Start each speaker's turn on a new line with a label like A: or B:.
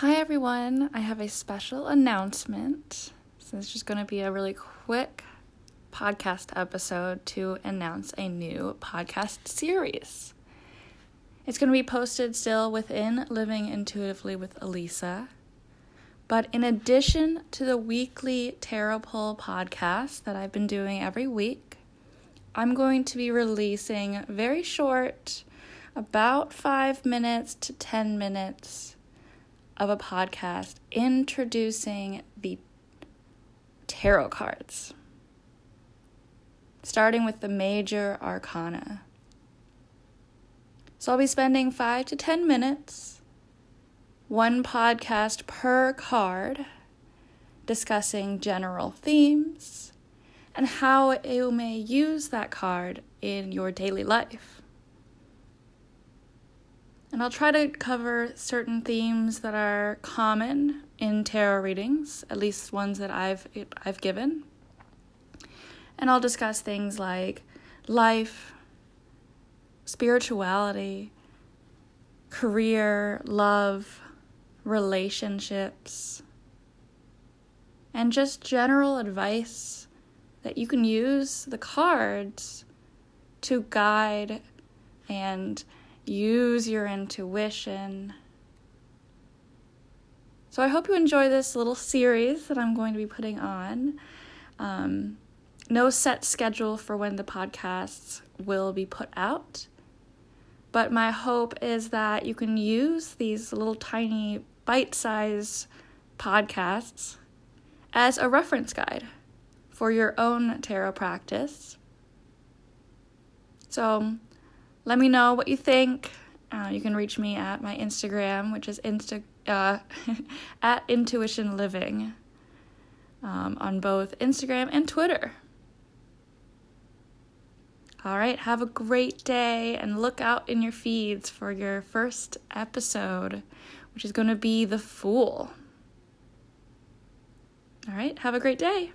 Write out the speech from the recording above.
A: Hi, everyone. I have a special announcement. So, this is just going to be a really quick podcast episode to announce a new podcast series. It's going to be posted still within Living Intuitively with Elisa. But in addition to the weekly Tarot Pull podcast that I've been doing every week, I'm going to be releasing very short, about five minutes to 10 minutes of a podcast introducing the tarot cards, starting with the major arcana. So I'll be spending five to 10 minutes, one podcast per card, discussing general themes and how you may use that card in your daily life. And I'll try to cover certain themes that are common in tarot readings, at least ones that I've I've given. And I'll discuss things like life, spirituality, career, love, relationships, and just general advice that you can use the cards to guide and use your intuition. So, I hope you enjoy this little series that I'm going to be putting on. Um, no set schedule for when the podcasts will be put out, but my hope is that you can use these little tiny bite sized podcasts as a reference guide for your own tarot practice. So, let me know what you think. Uh, you can reach me at my Instagram, which is insta uh, at Intuition Living um, on both Instagram and Twitter. All right, have a great day and look out in your feeds for your first episode, which is going to be The Fool. All right, have a great day.